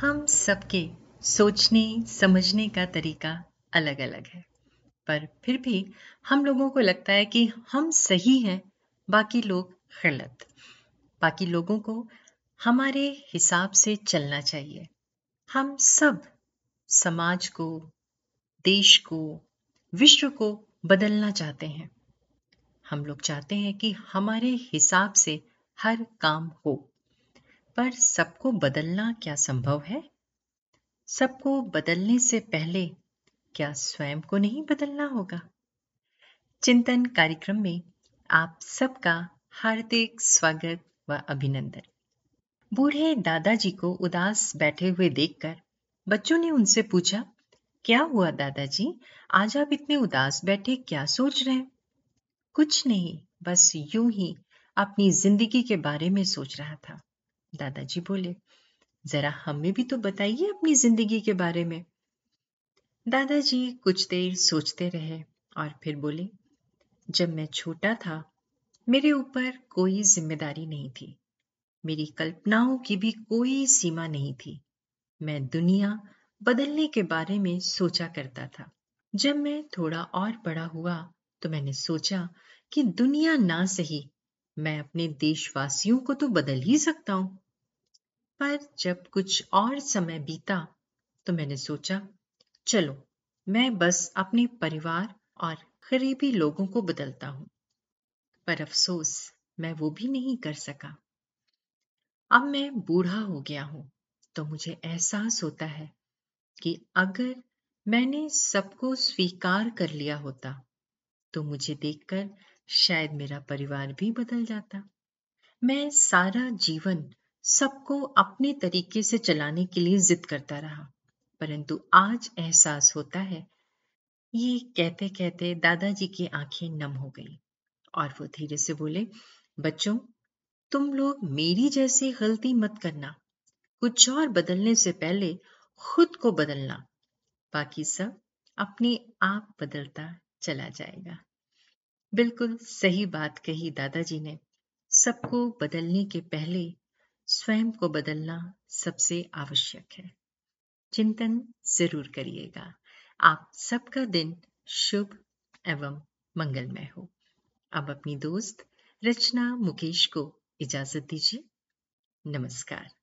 हम सबके सोचने, समझने का तरीका अलग अलग है। पर फिर भी हम लोगों को लगता है कि हम सही हैं, बाकी लोग गलत। बाकी लोगों को हमारे हिसाब से चलना चाहिए। हम सब समाज को, देश को, विश्व को बदलना चाहते हैं। हम लोग चाहते हैं कि हमारे हिसाब से हर काम हो। पर सबको बदलना क्या संभव है? सबको बदलने से पहले क्या स्वयं को नहीं बदलना होगा? चिंतन कार्यक्रम में आप सबका हार्दिक स्वागत व अभिनंदन। बूढ़े दादाजी को उदास बैठे हुए देखकर बच्चों ने उनसे पूछा, क्या हुआ दादाजी? आज आप इतने उदास बैठे क्या सोच रहे हैं? कुछ नहीं, बस यूँ ही अपनी ज़िंदगी के बारे में सोच रहा था। दादाजी बोले, जरा हमें भी तो बताइए अपनी ज़िंदगी के बारे में। दादाजी कुछ देर सोचते रहे और फिर बोले, जब मैं छोटा था, मेरे ऊपर कोई ज़िम्मेदारी नहीं थी। मेरी कल्पनाओं की भी कोई सीमा नहीं थी। मैं दुनिया बदलने के बारे में सोचा करता था। जब मैं थोड़ा और बड़ा हुआ तो मैंने सोचा कि दुनिया ना सही मैं अपने देशवासियों को तो बदल ही सकता हूँ। पर जब कुछ और समय बीता तो मैंने सोचा, चलो, मैं बस अपने परिवार और करीबी लोगों को बदलता हूँ। पर अफसोस, मैं वो भी नहीं कर सका। अब मैं बूढ़ा हो गया हूँ तो मुझे एहसास होता है कि अगर मैंने सबको स्वीकार कर लिया होता तो मुझे देखकर शायद मेरा परिवार भी बदल जाता। मैं सारा जीवन सबको अपने तरीके से चलाने के लिए जिद करता रहा, परंतु आज एहसास होता है, ये कहते कहते दादाजी की आँखें नम हो गई और वो धीरे से बोले, बच्चों, तुम लोग मेरी जैसी गलती मत करना। कुछ और बदलने से पहले खुद को बदलना, बाकी सब अपने आप बदलता चला जाएगा। बिल्कुल सही बात कही दादाजी ने। सबको बदलने के पहले स्वयं को बदलना सबसे आवश्यक है। चिंतन ज़रूर करिएगा। आप सबका दिन शुभ एवं मंगलमय हो। अब अपनी दोस्त रचना मुकेश को इजाज़त दीजिए। नमस्कार।